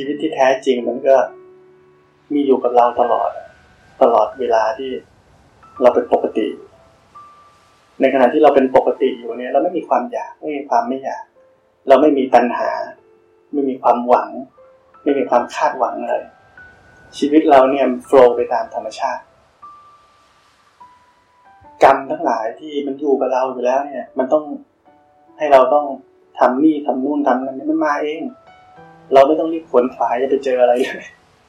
ชีวิตที่แท้จริงมันก็มีอยู่กับเราตลอด ตลอดเวลาที่เราเป็นปกติ ในขณะที่เราเป็นปกติอยู่เนี่ย เราไม่มีความอยากไม่มีความไม่อยาก เราไม่มีปัญหา ไม่มีความหวัง ไม่มีความคาดหวังอะไรชีวิตเราเนี่ยโฟล์ไปตามธรรมชาติ กรรมทั้งหลายที่มันอยู่กับเราอยู่แล้วเนี่ย มันต้องให้เราต้องทำนี่ทำนู่นทำนั่นมันมาเอง เราไม่ต้องรีบขวนขวายจะไปเจออะไรเลย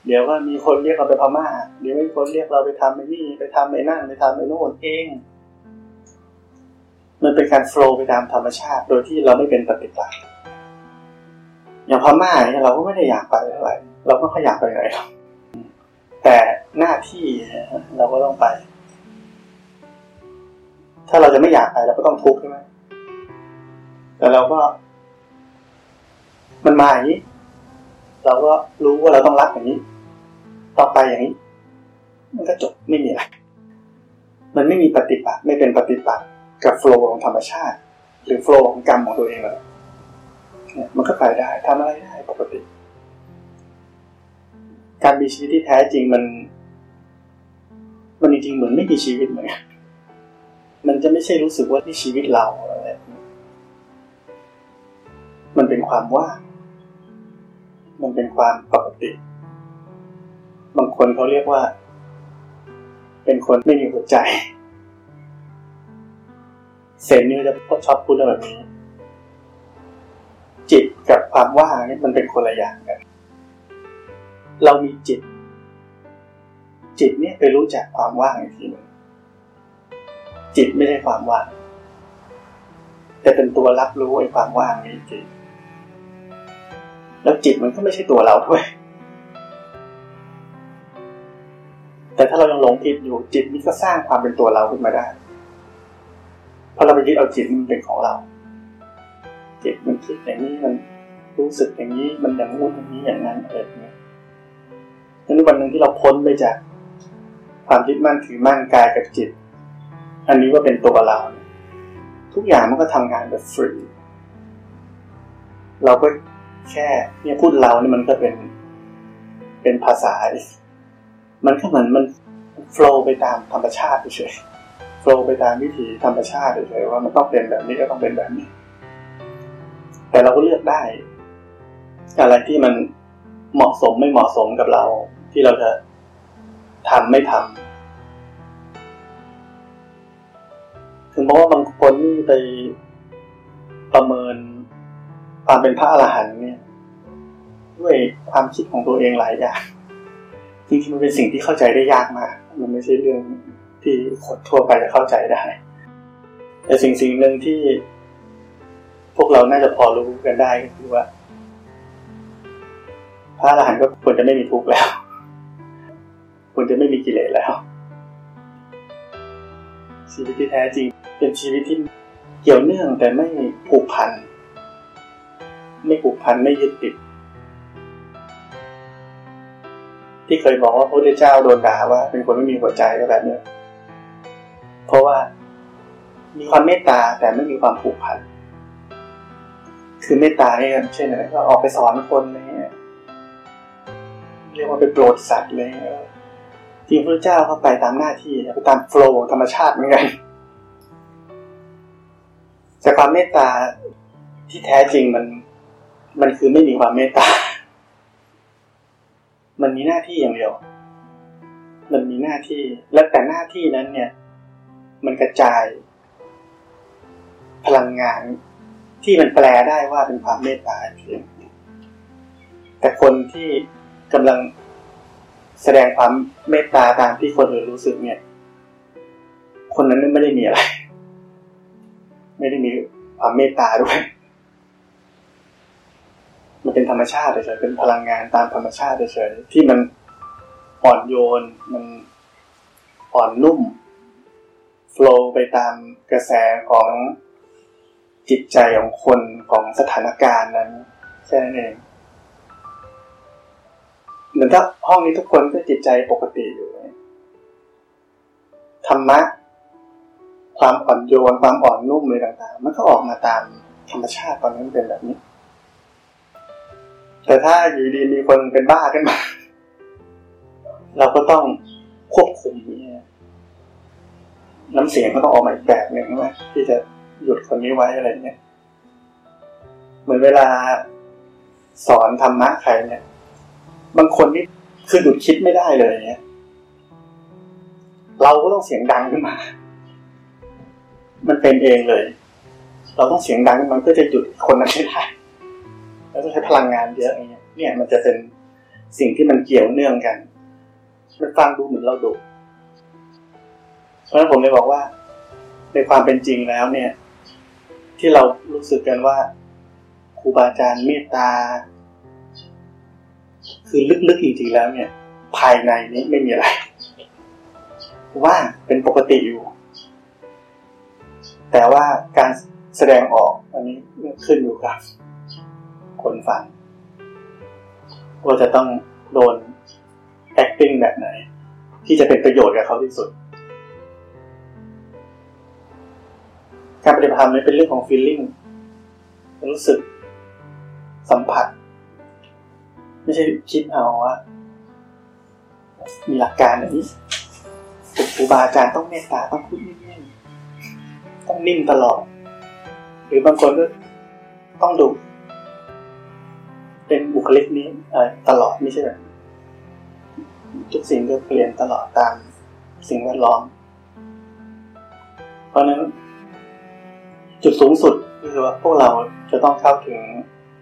เดี๋ยวว่ามีคนเรียกเราไปพม่า เดี๋ยวมีคนเรียกเราไปทำไอ้นี่ไปทำไอ้นั่นไปทำไอ้นู่นเอง มันเป็นการโฟล์ไปตามธรรมชาติโดยที่เราไม่เป็นปฏิปักษ์อย่างพม่าเนี่ยเราก็ไม่ได้อยากไปเท่าไหร่เราก็ขอยากไปไหนหรอกแต่หน้าที่เราก็ต้องไป ถ้าเราจะไม่อยากไปเราก็ต้องทุกข์ใช่ไหมแต่เราก็ มันมาอย่างนี้ เราก็รู้ว่าเราต้องรักอย่างนี้ ต่อไปอย่างนี้ มันก็จบไม่มีอะไร มันไม่มีปฏิปักษ์ไม่เป็นปฏิปักษ์กับโฟล์ของธรรมชาติ หรือโฟล์ของกรรมของตัวเองเลยเนี่ยมันก็ไปได้ทำอะไรได้ปกติ การมีชีวิตที่แท้จริงมัน มันจริงๆเหมือนไม่มีชีวิตเหมือนกันมันจะไม่ใช่รู้สึกว่าที่ชีวิตเราอะไรมันเป็นความว่าง มันเป็นความปกติ บางคนเขาเรียกว่า เป็นคนไม่มีหัวใจเซนนี่จะชอบพูดเรื่องแบบนี้ จิตกับความว่างนี่มันเป็นคนละอย่างกัน เรามีจิต จิตเนี่ยไปรู้จักความว่างอีกทีหนึ่งจิตไม่ใช่ความว่าง แต่เป็นตัวรับรู้ไอ้ความว่างนี้จริง แล้วจิตมันก็ไม่ใช่ตัวเราด้วย แต่ถ้าเรายังหลงผิดอยู่จิตนี้ก็สร้างความเป็นตัวเราขึ้นมาได้เพราะเราไปยึดเอาจิตมันเป็นของเรา จิตมันคิดอย่างนี้มันรู้สึกอย่างนี้มันอย่างงู้นอย่างนี้อย่างนั้นอะไรอย่างนี้นั้นวันหนึ่งที่เราพ้นไปจากความยึดมั่นถือมั่นกายกับจิต อันนี้ว่าเป็นตัวเรา ทุกอย่างมันก็ทำงานแบบฟรี เราก็ แค่เนี่ยพูดเรานี่มันก็เป็น เป็นภาษา มันก็เหมือนมันโฟล์ไปตามธรรมชาติเฉยโฟล์ไปตามวิถีธรรมชาติเฉยว่ามันต้องเป็นแบบนี้ก็ต้องเป็นแบบนี้ แต่เราก็เลือกได้ อะไรที่มันเหมาะสมไม่เหมาะสมกับเรา ที่เราจะทำไม่ทำถึงบอกว่าบางคนนี่ไปประเมิน ความเป็นพระอรหันต์เนี่ย ด้วยความคิดของตัวเองหลายอย่างจริงๆมันเป็นสิ่งที่เข้าใจได้ยากมาก มันไม่ใช่เรื่องที่คนทั่วไปจะเข้าใจได้ แต่สิ่งสิ่งหนึ่งที่พวกเราน่าจะพอรู้กันได้ก็คือว่า พระอรหันต์ก็ควรจะไม่มีทุกข์แล้วคุณจะไม่มีกิเลสแล้ว ชีวิตที่แท้จริง เป็นชีวิตที่เกี่ยวเนื่องแต่ไม่ผูกพัน ไม่ผูกพันไม่ยึดติด ที่เคยบอกว่าพระพุทธเจ้าโดนด่าว่า เป็นคนไม่มีหัวใจก็แบบนี้เพราะว่ามีความเมตตาแต่ไม่มีความผูกพัน คือเมตตาเนี่ยเช่นอะไรก็ออกไปสอนคนอะไรเงี้ยเรียกว่าไปโปรดสัตว์เลยจริงพระเจ้าเขาไปตามหน้าที่ไปตามโฟล์ธรรมชาติเหมือนกันแต่ความเมตตาที่แท้จริงมัน มันคือไม่มีความเมตตา มันมีหน้าที่อย่างเดียว มันมีหน้าที่ และแต่หน้าที่นั้นเนี่ย มันกระจาย พลังงานที่มันแปลได้ว่าเป็นความเมตตาเพียงแต่คนที่กำลังแสดงความเมตตาตามที่คนอื่นรู้สึกเนี่ย คนนั้นไม่ได้มีอะไร ไม่ได้มีความเมตตาด้วย ธรรมชาติเฉยๆเป็นพลังงานตามธรรมชาติเฉยๆที่มันอ่อนโยนมันอ่อนนุ่มโฟล์ไปตามกระแสของจิตใจของคนของสถานการณ์นั้นแค่นั้นเองเหมือนถ้าห้องนี้ทุกคนก็จิตใจปกติอยู่ธรรมะความอ่อนโยนความอ่อนนุ่มอะไรต่างๆ มันก็ออกมาตามธรรมชาติตอนนั้นเป็นแบบนี้ แต่ถ้าอยู่ดีมีคนเป็นบ้าขึ้นมา เราก็ต้องควบคุมเนี่ยน้ำเสียงก็ต้องออกมาอีกแบบหนึ่งนะที่จะหยุดคนนี้ไว้อะไรเนี่ย เหมือนเวลาสอนธรรมะใครเนี่ย บางคนนี่คือหยุดคิดไม่ได้เลยเนี่ย เราก็ต้องเสียงดังขึ้นมา มันเป็นเองเลย เราต้องเสียงดังมันก็จะหยุดคนนั้นไม่ได้ แล้วต้องใช้พลังงานเยอะอย่างเงี้ยเนี่ยมันจะเป็นสิ่งที่มันเกี่ยวเนื่องกัน มันฟังดูเหมือนเราดุเพราะฉะนั้นผมเลยบอกว่า ในความเป็นจริงแล้วเนี่ย ที่เรารู้สึกกันว่าครูบาอาจารย์เมตตา คือลึกๆจริงๆแล้วเนี่ย ภายในนี้ไม่มีอะไร ว่าเป็นปกติอยู่ แต่ว่าการแสดงออกอันนี้ขึ้นอยู่กับ คนฟังว่าจะต้องโดน acting แบบไหน ที่จะเป็นประโยชน์กับเขาที่สุด การปฏิบัติธรรมนี่เป็นเรื่องของ feeling รู้สึก สัมผัส ไม่ใช่คิดเอาว่ามีหลักการอย่างนี้ครูบาอาจารย์ต้องเมตตาต้องพูดนิ่งๆต้องนิ่งตลอด หรือบางคนก็ต้องดู บุคลิกนี้ตลอดไม่ใช่แบบทุกสิ่งก็เปลี่ยนตลอดตามสิ่งแวดล้อม เพราะนั้น จุดสูงสุดคือว่าพวกเราจะต้องเข้าถึง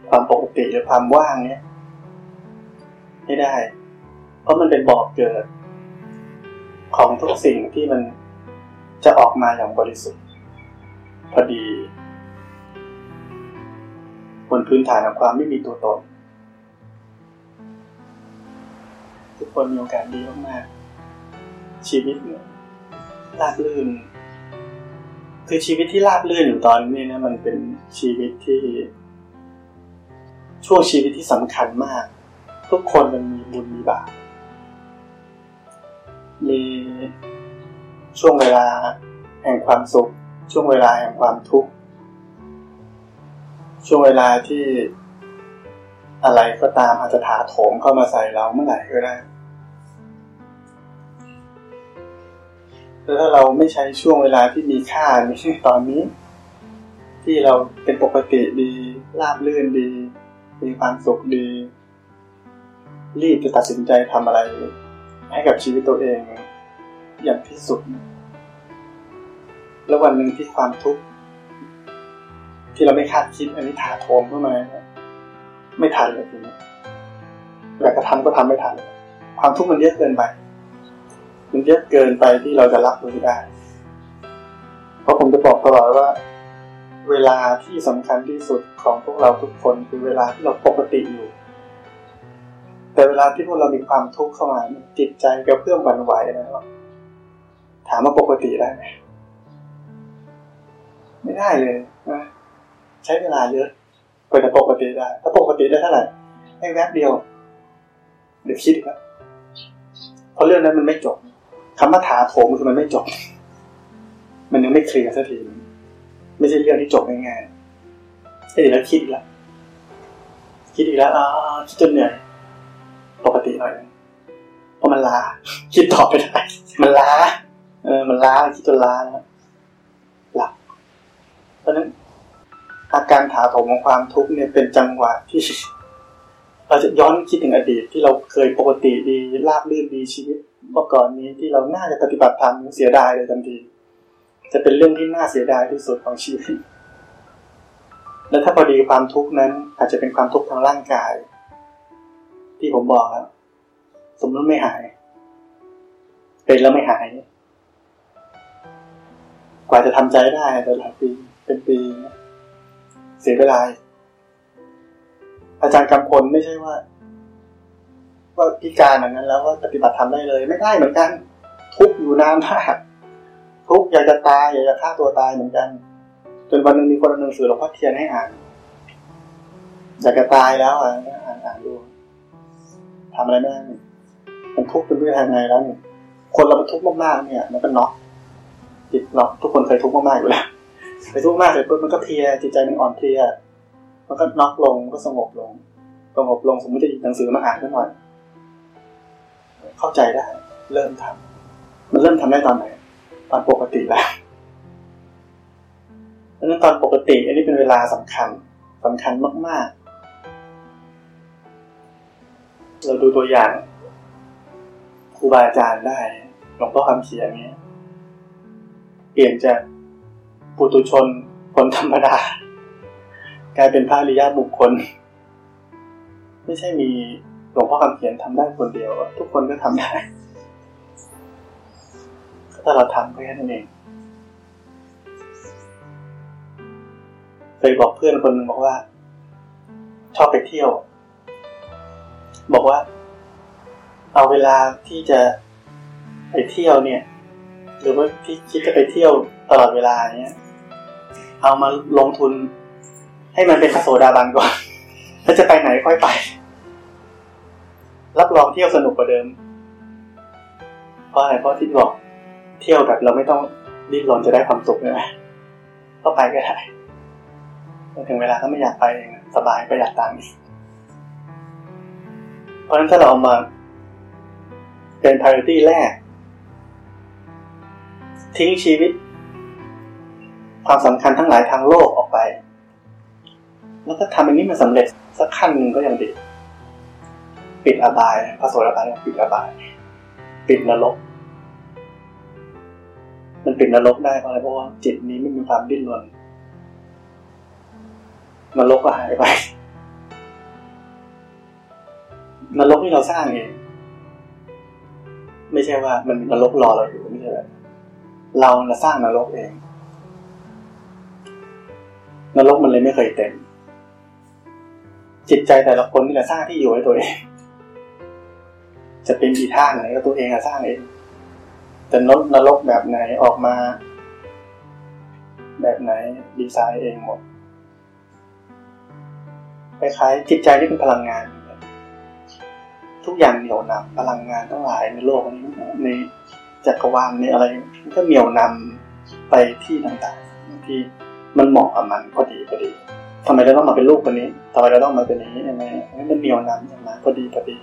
ความปกติหรือความว่างเนี้ยให้ได้ เพราะมันเป็นบอกเกิด ของทุกสิ่งที่มันจะออกมาอย่างบริสุทธิ์ พอดี บนพื้นฐานของความไม่มีตัวตน ทุกคนมีโอกาสดีมากๆชีวิตเนี่ยราบลื่น คือชีวิตที่ราบลื่นอยู่ตอนนี้นะมันเป็นชีวิตที่ช่วงชีวิตที่สำคัญมาก ทุกคนมันมีบุญมีบาปมีช่วงเวลาแห่งความสุข ช่วงเวลาแห่งความทุกข์ช่วงเวลาที่อะไรก็ตามอาจจะถาโถมเข้ามาใส่เราเมื่อไหร่ก็ได้ แล้วถ้าเราไม่ใช้ช่วงเวลาที่มีค่าในตอนนี้ ที่เราเป็นปกติดีราบรื่นดี มีความสุขดี รีบจะตัดสินใจทำอะไร ให้กับชีวิตตัวเอง อย่างที่สุด แล้ววันหนึ่งที่ความทุกข์ที่เราไม่คาดคิดอันนี้ถาโถมเข้ามาไม่ทันเลยทีนี้อยากจะทำก็ทำไม่ทัน ความทุกข์มันเยอะเกินไป มันเยอะเกินไปที่เราจะรับมือได้ เพราะผมจะบอกตลอดว่า เวลาที่สำคัญที่สุดของพวกเราทุกคนคือเวลาที่เราปกติอยู่ แต่เวลาที่พวกเรามีความทุกข์เข้ามาจิตใจกระเพื่อมหวั่นไหวนะครับถามว่าปกติได้ไหมไม่ได้เลยนะใช้เวลาเยอะกว่าจะปกติได้ถ้าปกติได้เท่าไหร่ให้แวบเดียว เดี๋ยวคิดครับเพราะเรื่องนั้นมันไม่จบ คำว่าถาโถมคือมันไม่จบ มันยังไม่เคลียร์สักทีไม่ใช่เรื่องที่จบง่ายๆเดี๋ยวแล้วคิดอีกแล้วคิดอีกแล้วอ๋อคิดจนเหนื่อยปกติหน่อยเพราะมันล้าคิดต่อไปได้มันล้าเออมันล้าคิดจนล้านะหลับเพราะนั้นอาการถาโถมของความทุกข์เนี่ยเป็นจังหวะที่เราจะย้อนคิดถึงอดีตที่เราเคยปกติดีราบรื่นดีชีวิต เมื่อก่อนนี้ที่เราน่าจะปฏิบัติธรรมเสียดายเลยทันที จะเป็นเรื่องที่น่าเสียดายที่สุดของชีวิต และถ้าพอดีความทุกข์นั้น อาจจะเป็นความทุกข์ทางร่างกาย ที่ผมบอกครับ สมมติไม่หาย เป็นแล้วไม่หาย กว่าจะทำใจได้แต่หลายปีเป็นปีเสียเวลาอาจารย์กำพลไม่ใช่ว่า ว่าพิการอย่างนั้นแล้วว่าปฏิบัติทำได้เลยไม่ได้เหมือนกัน ทุกอยู่นานมากทุกอยากจะตายอยากจะฆ่าตัวตายเหมือนกัน จนวันหนึ่งมีคนเอหนังสือหลวงพ่อเทียนให้อ่าน อยากจะตายแล้วอะอ่านอ่านดูทำอะไรไม่ได้มันทุกข์เป็นด้วยทางไงแล้วเนี่ยคนเราทุกข์มากๆเนี่ย มันก็น็อกจิตน็อกทุกคนเคยทุกข์มากๆอยู่แล้วไปทุกข์มากเสร็จปุ๊บมันก็เพียจิตใจมันอ่อนเพลียมันก็น็อกลงก็สงบลงสงบลงสมมติจะหยิบหนังสือมาอ่านก็หน่อย เข้าใจได้ เริ่มทำมันเริ่มทำได้ตอนไหนตอนปกติแล้วดังนั้นตอนปกติ อันนี้เป็นเวลาสำคัญสำคัญมาก ๆ เราดูตัวอย่างครูบาอาจารย์ได้หลวงพ่อคำเขียนเนี้ยเปลี่ยนจากปุตุชนคนธรรมดา กลายเป็นพระริยาบุคคล ไม่ใช่มี ลวงพ่อคำเขียนทำได้คนเดียว ทุกคนก็ทำได้ถ้าเราทำก็แค่นั้นเองเคยบอกเพื่อนคนหนึ่งบอกว่า ชอบไปเที่ยว บอกว่า เอาเวลาที่จะไปเที่ยวเนี่ย หรือว่าที่คิดจะไปเที่ยวตลอดเวลาเนี้ยเอามาลงทุนให้มันเป็นพระโสดาบันก่อน แล้วจะไปไหนค่อยไป รับรองเที่ยวสนุกกว่าเดิม เพราะอะไรเพราะที่บอกเที่ยวแบบเราไม่ต้องดิ้นรนจะได้ความสุขเลยก็ไปก็ได้ถึงเวลาถ้าไม่อยากไปเองสบายประหยัดตังค์เพราะฉะนั้นถ้าเราเอามา เป็น priority แรก ทิ้งชีวิต ความสำคัญทั้งหลายทางโลกออกไป แล้วก็ทำอันนี้มาสำเร็จสักขั้นหนึ่งก็ยังดี ปิดอบายพระโสดาบันปิดอบาย ปิดนรก มันปิดนรกได้เพราะอะไรเพราะว่าจิตนี้ไม่มีความดิ้นรนนรกก็หายไปนรกที่เราสร้างเองไม่ใช่ว่ามันนรกรอเราอยู่ไม่ใช่แบบเราสร้างนรกเองนรกมันเลยไม่เคยเต็ม จิตใจแต่ละคนนี่แหละสร้างที่อยู่ให้ตัวเอง จะเป็นอีท่าไหนก็ตัวเองสร้างเองแต่นรกนรกแบบไหนออกมา แบบไหนดีไซน์เองหมดคล้ายๆจิตใจที่เป็นพลังงาน ทุกอย่างเหนียวนำพลังงานทั้งหลายในโลกนี้ในจักรวาลในอะไรมันก็เหนี่ยวนำไปที่ต่างๆที่มันเหมาะกับมันพอดีพอดีทำไมเราต้องมาเป็นลูกคนนี้ทำไมเราต้องมาเป็นนี้ยังไงมันเหนียวนำอย่างนั้พอดีพอดี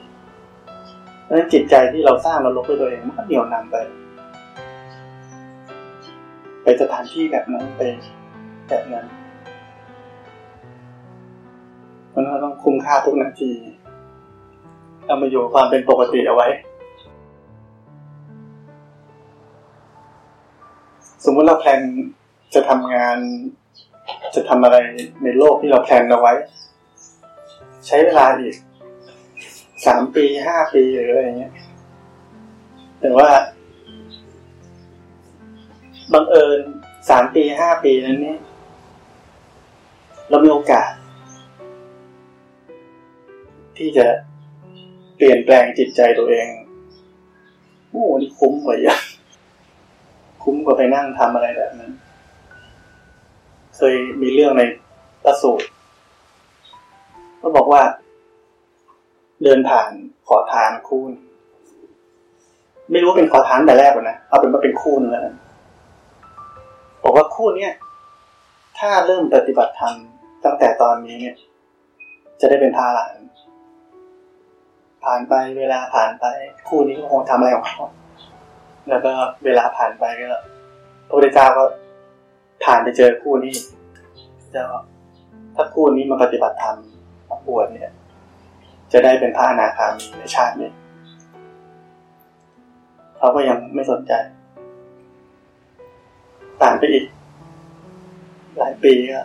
เพราะฉะนั้นจิตใจที่เราสร้างเราลบด้วยตัวเองมันก็เหนี่ยวนำไป ไปสถานที่แบบนั้นไปแบบนั้นมันก็ต้องคุ้มค่าทุกนาทีเอามาอยู่ความเป็นปกติเอาไว้ สมมุติเราแพลนจะทำงาน จะทำอะไรในโลกที่เราแพลนเอาไว้ ใช้เวลาอีก สามปีห้าปีหรืออะไรเงี้ย แต่ว่าบังเอิญสามปีห้าปีนั้นนี่เรามีโอกาส ที่จะเปลี่ยนแปลงจิตใจตัวเองโอ้นี่คุ้มกว่าเยอะคุ้มกว่าไปนั่งทำอะไรแบบนั้น เคยมีเรื่องในตะสูตรก็บอกว่า เดินผ่านขอทานคู่ไม่รู้เป็นขอทานแต่แรกนะเอาเป็นว่าเป็นคู่นึงแล้วนะบอกว่าคู่เนี้ยถ้าเริ่มปฏิบัติธรรมตั้งแต่ตอนนี้เนี่ย จะได้เป็นพาหลานผ่านไปเวลาผ่านไป คู่นี้ก็คงทำอะไรของเขาแล้วก็เวลาผ่านไปก็พระพุทธเจ้าก็ผ่านไปเจอคู่นี้จะถ้าคู่นี้มาปฏิบัติธรรมมาบวชเนี่ย จะได้เป็นพระอนาคามีในชาตินี้เขาก็ยังไม่สนใจผ่านไปอีก หลายปีก็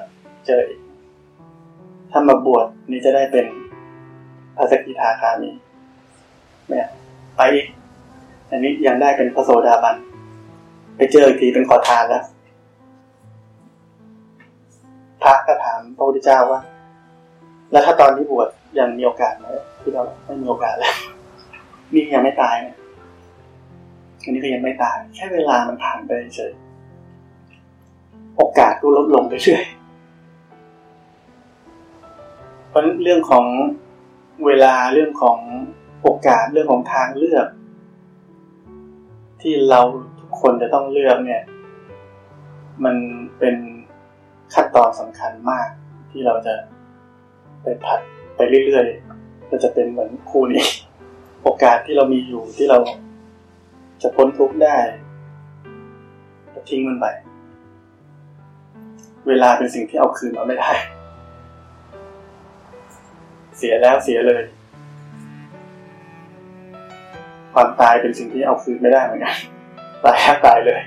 เจออีกถ้ามาบวชนี่จะได้เป็นพระสกิทาคามีเนี่ยไปอีกอันนี้ยังได้เป็นพระโสดาบันไปเจออีกทีเป็นขอทานแล้วพระก็ถามพระพุทธเจ้าว่า แล้วถ้าตอนที่บวช ยังมีโอกาสไหมคือเราไม่มีโอกาสแล้วนี่ยังไม่ตายนะอันนี้ก็ยังไม่ตาย แค่เวลามันผ่านไปเฉยโอกาสก็ลดลงไปเรื่อยเพราะเรื่องของเวลาเรื่องของโอกาสเรื่องของทางเลือก ที่เราทุกคนจะต้องเลือกเนี่ย มันเป็นขั้นตอนสำคัญมากที่เราจะไปผัด เรื่อยเราจะเป็นเหมือนครูนี้ โอกาสที่เรามีอยู่ที่เราจะพ้นทุกข์ได้ทิ้งมันไป เวลาเป็นสิ่งที่เอาคืนมาไม่ได้ เสียแล้วเสียเลย ความตายเป็นสิ่งที่เอาคืนไม่ได้เหมือนกัน ตายแค่ตายเลย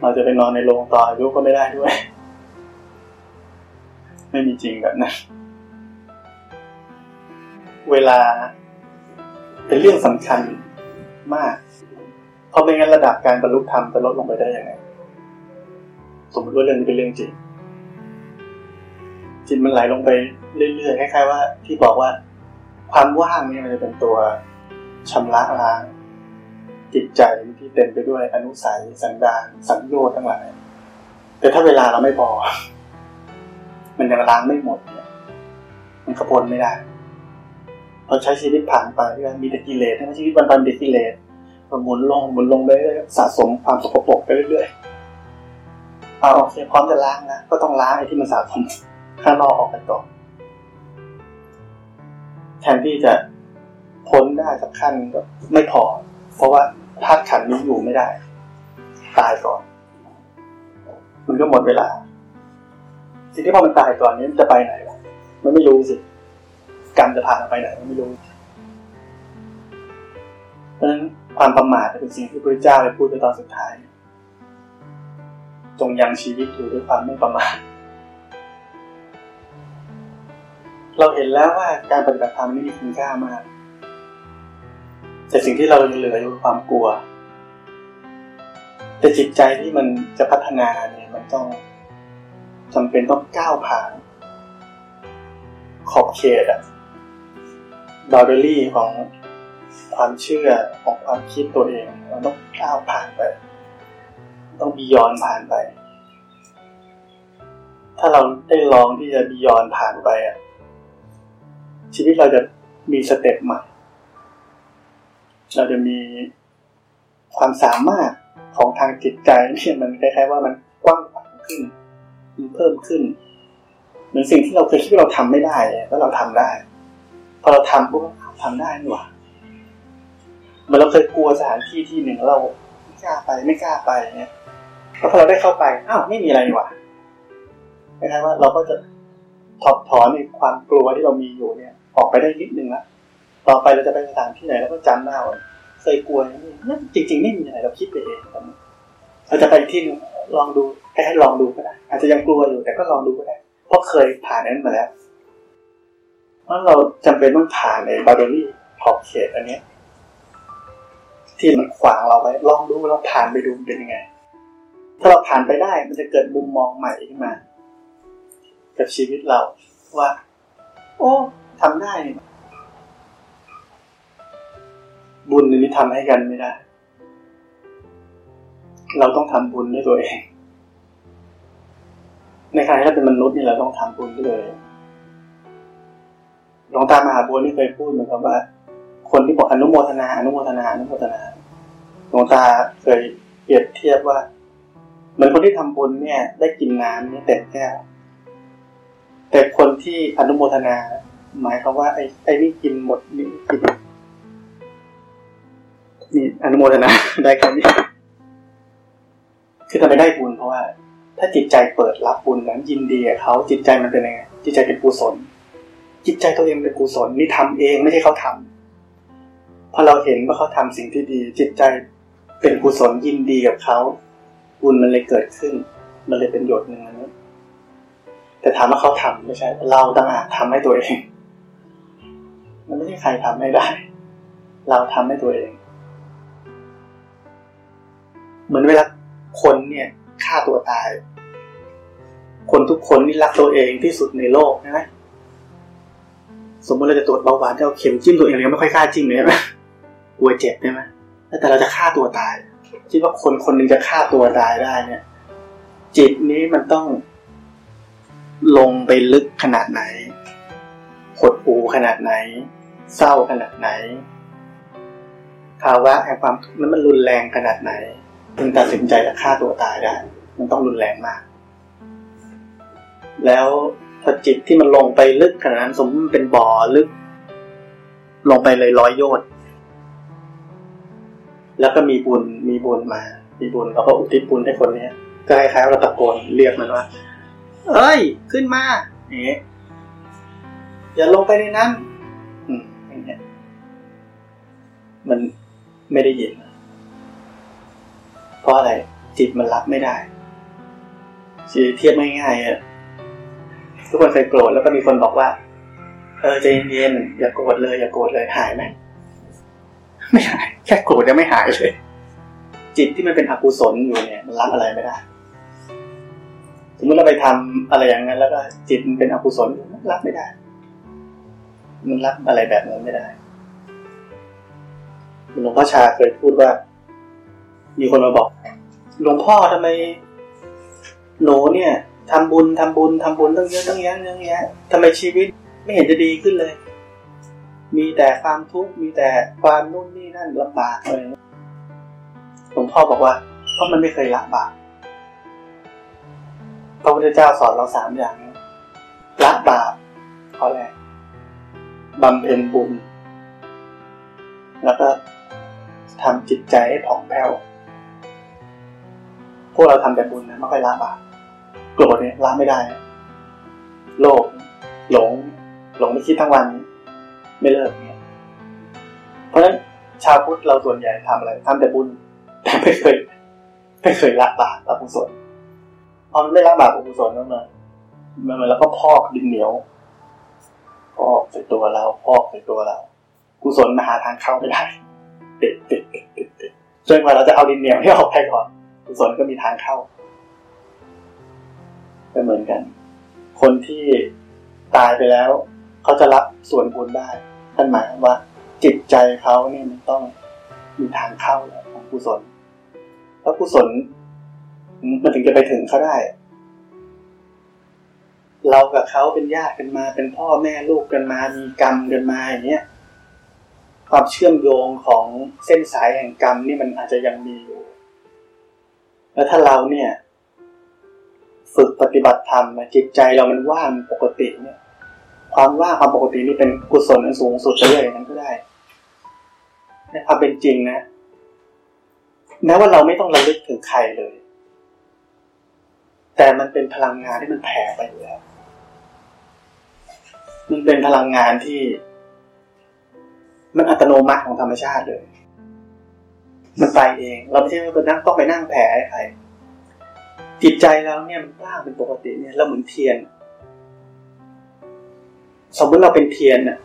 เราจะไปนอนในโรงต่ออายุก็ไม่ได้ด้วย ไม่มีจริงแบบนั้น เวลาเป็นเรื่องสำคัญมาก เพราะไม่งั้นระดับการบรรลุธรรมจะลดลงไปได้ยังไง สมมติว่าเรื่องนี้เป็นเรื่องจริง จิตมันไหลลงไปเรื่อยๆคล้ายๆว่า ที่บอกว่า ความว่างนี่มันจะเป็นตัวชำระล้างจิตใจที่เต็มไปด้วยอนุสัยสันดานสังโยชน์ทั้งหลาย แต่ถ้าเวลาเราไม่พอ มันยังล้างไม่หมดเนี่ยมันขบวนไม่ได้เราใช้ชีวิตผ่านไปก็มีแต่กิเลสทั้งชีวิตวันวันเด็กกิเลสมันหมุนลงหมุนลงไปเรื่อยสะสมความสกปรกไปเรื่อยๆเอาโอเคพร้อมจะล้างนะก็ต้องล้างไอ้ที่มันสะสมข้างนอกออกไปก่อนแทนที่จะพ้นได้สักขั้นก็ไม่พอ เพราะว่าธาตุขันนี้อยู่ไม่ได้ ตายก่อน มันก็หมดเวลา สิ่งที่พอมันตายก่อนนี้มันจะไปไหนล่ะมันไม่รู้สิกรรมจะพาไปไหนมันไม่รู้เพราะฉะนั้นความประมาทเป็นสิ่งที่พระเจ้าได้พูดในตอนสุดท้าย จงยังชีวิตอยู่ด้วยความไม่ประมาทเราเห็นแล้วว่าการปฏิบัติธรรมนี่มีคุณค่ามาก แต่สิ่งที่เราเหลืออยู่ความกลัว แต่จิตใจที่มันจะพัฒนาเนี่ยมันต้อง จำเป็นต้องก้าวผ่าน ขอบเขตอะบาร์เบอรี่ของความเชื่อของความคิดตัวเองเราต้องก้าวผ่านไป ต้องบียอนผ่านไป ถ้าเราได้ลองที่จะบียอนผ่านไปอะชีวิตเราจะมีสเต็ปใหม่ เราจะมีความสามารถของทางจิตใจเนี่ยมันคล้ายๆว่ามันกว้างขวางขึ้น มันเพิ่มขึ้นเหมือนสิ่งที่เราเคยคิดว่าเราทำไม่ได้แล้วเราทำได้ พอเราทำปุ๊บทำได้นี่หว่าเหมื่อเราเคยกลัวสถานที่ที่หนึ่งเราไม่กล้าไปไม่กล้าไปเนี่ยพอเราได้เข้าไปอ้าวไม่มีอะไรหว่าคล้ายๆว่าเราก็จะถอดถอนในความกลัวที่เรามีอยู่เนี่ย ออกไปได้นิดนึงละต่อไปเราจะไปสถานที่ไหนแล้วก็จำได้ว่าเคยกลัวนี่จริง ๆ ไม่มีอะไรเราคิดไปเอง เราจะไปที่ลองดูให้ลองดูก็ได้อาจจะยังกลัวอยู่แต่ก็ลองดูก็ได้ เพราะเคยผ่านนั้นมาแล้วเพราะเราจำเป็นต้องผ่านในบาร์เดอรี่ขอบเขตอันนี้ที่มันขวางเราไว้ ลองดูเราผ่านไปดูเป็นยังไง ถ้าเราผ่านไปได้มันจะเกิดมุมมองใหม่ขึ้นมา กับชีวิตเราว่า โอ้ทำได้ บุญนี้ทำให้กันไม่ได้ เราต้องทำบุญด้วยตัวเอง ในขณะที่เราเป็นมนุษย์นี่เราต้องทำบุญด้วยหลวงตามหาบัวนี่เคยพูดเหมือนกับว่า คนที่บอกอนุโมทนาอนุโมทนาอนุโมทนาหลวงตาเคยเปรียบเทียบว่า เหมือนคนที่ทำบุญเนี่ย ได้กินน้ำนี่เต็มแก้วแต่คนที่อนุโมทนา หมายความว่าไอ้ไอ้นี่กินหมดนี่กินนี่อนุโมทนาได้แค่นี้ คือทำไมได้บุญเพราะว่า ถ้าจิตใจเปิดรับบุญนั้นยินดีกับเขาจิตใจมันเป็นยังไงจิตใจเป็นกุศล จิตใจตัวเองเป็นกุศลนี่ทำเองไม่ใช่เขาทำพอเราเห็นว่าเขาทำสิ่งที่ดี จิตใจเป็นกุศลยินดีกับเขาบุญมันเลยเกิดขึ้น มันเลยเป็นหยดหนึ่งนี้แต่ถามว่าเขาทำไม่ใช่ เราต่างหากทำให้ตัวเอง มันไม่ใช่ใครทำให้ได้ เราทำให้ตัวเอง เหมือนเวลา คนเนี่ยฆ่าตัวตาย คนทุกคนนี่รักตัวเองที่สุดในโลกใช่ไหมสมมติเราจะตรวจเบาหวานจะเอาเข็มจิ้มตัวเองเราไม่ค่อยกล้าจิ้มเลยใช่ไหมกลัวเจ็บใช่ไหมแต่เราจะฆ่าตัวตายคิดว่าคนคนหนึ่งจะฆ่าตัวตายได้เนี่ย จิตนี้มันต้องลงไปลึกขนาดไหนหดหูขนาดไหน เศร้าขนาดไหน ภาวะแห่งความทุกข์นั้นมันรุนแรงขนาดไหน ถึงตัดสินใจจะฆ่าตัวตายได้ มันต้องรุนแรงมาก แล้วพอจิตที่มันลงไปลึกขนาดนั้นสมมติเป็นบ่อลึก ลงไปเลยร้อยโยชน์แล้วก็มีบุญมีบุญมา มีบุญเราก็อุทิศบุญให้คนเนี้ยก็คล้ายๆเราตะโกนเรียกมันว่า เอ้ย ขึ้นมาอย่างเงี้ยอย่าลงไปในนั้น อืมอย่างเงี้ยมันไม่ได้ยิน เพราะอะไรจิตมันรับไม่ได้เทียบง่ายๆอะทุกคนเคยโกรธแล้วก็มีคนบอกว่า เออใจเย็นๆอย่าโกรธเลย อย่าโกรธเลยหายไหมไม่หายแค่โกรธยังไม่หายเลย จิตที่มันเป็นอกุศลอยู่เนี่ย มันรับอะไรไม่ได้สมมติเราไปทำอะไรอย่างนั้น แล้วก็จิตมันเป็นอกุศลรับไม่ได้ มันรับอะไรแบบนั้นไม่ได้หลวงพ่อชาเคยพูดว่า มีคนมาบอกหลวงพ่อทำไมหนูเนี่ยทำบุญทำบุญทำบุญตั้งเยอะตั้งแยะเรื่องแยะทำไมชีวิตไม่เห็นจะดีขึ้นเลย มีแต่ความทุกข์มีแต่ความนู่นนี่นั่นลำบากเลยหลวงพ่อบอกว่าเพราะมันไม่เคยละบาปพระพุทธเจ้าสอนเราสามอย่างละบาปข้อแรกบำเพ็ญบุญ แล้วก็ทำจิตใจให้ผ่องแผ้ว พวกเราทำแต่บุญนะไม่ค่อยละบาปโกรธเนี่ยละไม่ได้ โลภหลง หลงไม่คิดทั้งวัน ไม่เลิกเนี่ยเพราะฉะนั้นชาวพุทธเราส่วนใหญ่ทำอะไรทำแต่บุญ แต่ไม่เคยไม่เคยละบาปละกุศลพอมันไม่ละบาปกุศลแล้วมามันแล้วก็พอกดินเหนียวพอกใส่ตัวเราพอกใส่ตัวเรากุศลมาหาทางเข้าไม่ได้ติดติดติดติดติดจนกว่าเราจะเอาดินเหนียวที่ออกไปก่อน กุศลก็มีทางเข้าก็เหมือนกัน คนที่ตายไปแล้ว เขาจะรับส่วนบุญได้ท่านหมายว่า จิตใจเขาเนี่ยมันต้องมีทางเข้าของกุศล แล้วกุศลมันถึงจะไปถึงเขาได้ เรากับเขาเป็นญาติกันมา เป็นพ่อแม่ลูกกันมา มีกรรมกันมาอย่างเงี้ยความเชื่อมโยงของเส้นสายแห่งกรรมนี่มันอาจจะยังมีอยู่ แล้วถ้าเราเนี่ย ฝึกปฏิบัติธรรมจิตใจเรามันว่างปกติเนี่ย ความว่างความปกตินี่เป็นกุศลอันสูงสุดเลยนั้นก็ได้ในความเป็นจริงนะแม้ว่าเราไม่ต้องระลึกถึงใครเลย แต่มันเป็นพลังงานที่มันแผ่ไปอยู่แล้วมันเป็นพลังงานที่ มันอัตโนมัติของธรรมชาติเลย มันไปเอง เราไม่ใช่ว่าไปนั่งต้องไปนั่งแผ่ให้ใครจิตใจเราเนี่ยมันว่างเป็นปกติเนี่ยเราเหมือนเทียน สมมติเราเป็นเทียนน่ะ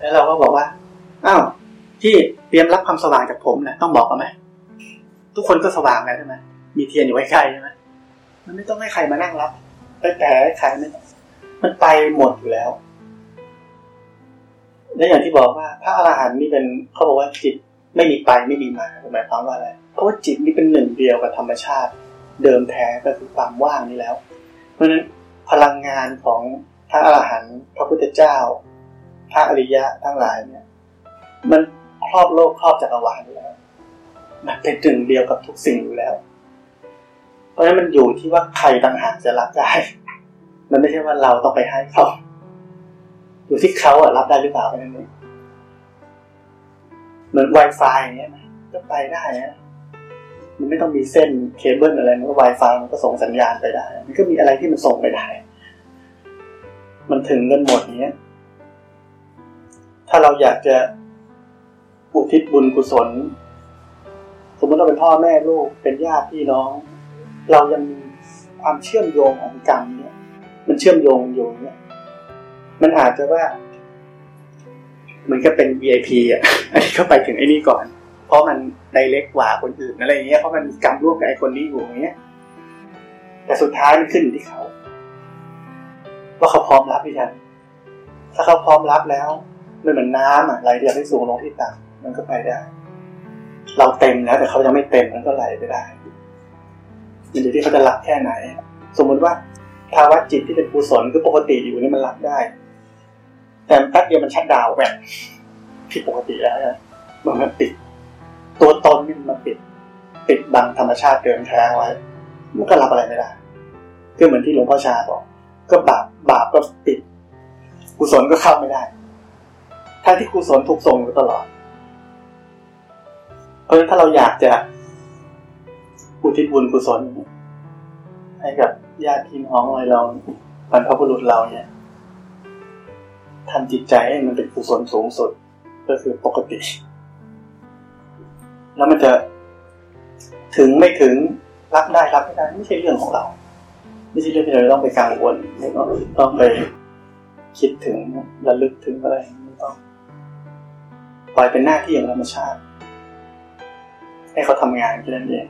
แล้วเราก็บอกว่าอ้าวที่เตรียมรับความสว่างจากผมนะต้องบอกกันไหมทุกคนก็สว่างแล้วใช่ไหมมีเทียนอยู่ใกล้ๆใช่ไหมมันไม่ต้องให้ใครมานั่งรับไปแผ่ให้ใครไม่มันไปหมดอยู่แล้วและอย่างที่บอกว่าพระอรหันต์นี่เป็นเขาบอกว่าจิต ไม่มีไปไม่มีมาหมายความว่าอะไรเพราะว่าจิตนี่เป็นหนึ่งเดียวกับธรรมชาติ เดิมแท้ก็คือความว่างนี่แล้ว เพราะฉะนั้นพลังงานของพระอรหันต์พระพุทธเจ้า พระอริยะทั้งหลายเนี่ย มันครอบโลกครอบจักรวาลอยู่แล้ว มันเป็นหนึ่งเดียวกับทุกสิ่งอยู่แล้ว เพราะฉะนั้นมันอยู่ที่ว่าใครต่างหากจะรับได้ มันไม่ใช่ว่าเราต้องไปให้เขาอยู่ที่เขาอะรับได้หรือเปล่าแค่นั้นเอง เหมือน Wi-Fi อย่างเงี้ยนะก็ไปได้นะมันไม่ต้องมีเส้นเคเบิลอะไร มันก็ Wi-Fi มันก็ส่งสัญญาณไปได้ มันก็มีอะไรที่มันส่งไปได้ มันถึงกันหมดเนี้ย ถ้าเราอยากจะอุทิศบุญกุศล สมมติเราเป็นพ่อแม่ลูก เป็นญาติพี่น้อง เรายังมีความเชื่อมโยงของกรรมเนี่ย มันเชื่อมโยงอยู่เนี่ย มันอาจจะว่า มือนกับเป็น VIP อะ อันนี้ก็ไปถึงไอ้นี่ก่อน เพราะมันไดเล็กกว่าคนอื่นอะไรอย่างเงี้ย เพราะมันกำร่วมกับไอ้คนนี้อยู่อย่างเงี้ย แต่สุดท้ายมันขึ้นอยู่ที่เขา ว่าเขาพร้อมรับหรือยังถ้าเขาพร้อมรับแล้วมันเหมือนน้ำอะไหลจากที่สูงลงที่ต่ำมันก็ไปได้ เราเต็มแล้วแต่เขายังไม่เต็มมันก็ไหลไปได้มันอยู่ที่เขาจะรับแค่ไหน สมมติว่าภาวะจิตที่เป็นกุศลคือปกติอยู่นี่มันรับได้ แต่แป๊บเดียวมันชัดดาวแบบผิดปกติแล้วนะมันมันปิด ตัวตนนี่มันปิดปิดบังธรรมชาติเกินแท้ไว้มันก็รับอะไรไม่ได้คือเหมือนที่หลวงพ่อชาบอก ก็บาปบาปก็ปิด กุศลก็เข้าไม่ได้ถ้าที่กุศลถูกส่งอยู่ตลอด เพราะฉะนั้นถ้าเราอยากจะอุทิศบุญกุศลให้กับญาติพี่น้องอะไรเราบรรพบุรุษเราเนี่ย ทำจิตใจให้มันเป็นกุศลสูงสุด ก็คือปกติ แล้วมันจะถึงไม่ถึงรับได้รับไม่ได้ไม่ใช่เรื่องของเรา ไม่ใช่เรื่องที่เราต้องไปกังวลไม่ต้องต้องไปคิดถึงระลึกถึงอะไรไม่ต้องปล่อยเป็นหน้าที่ของธรรมชาติ ให้เขาทำงานแค่นั้นเอง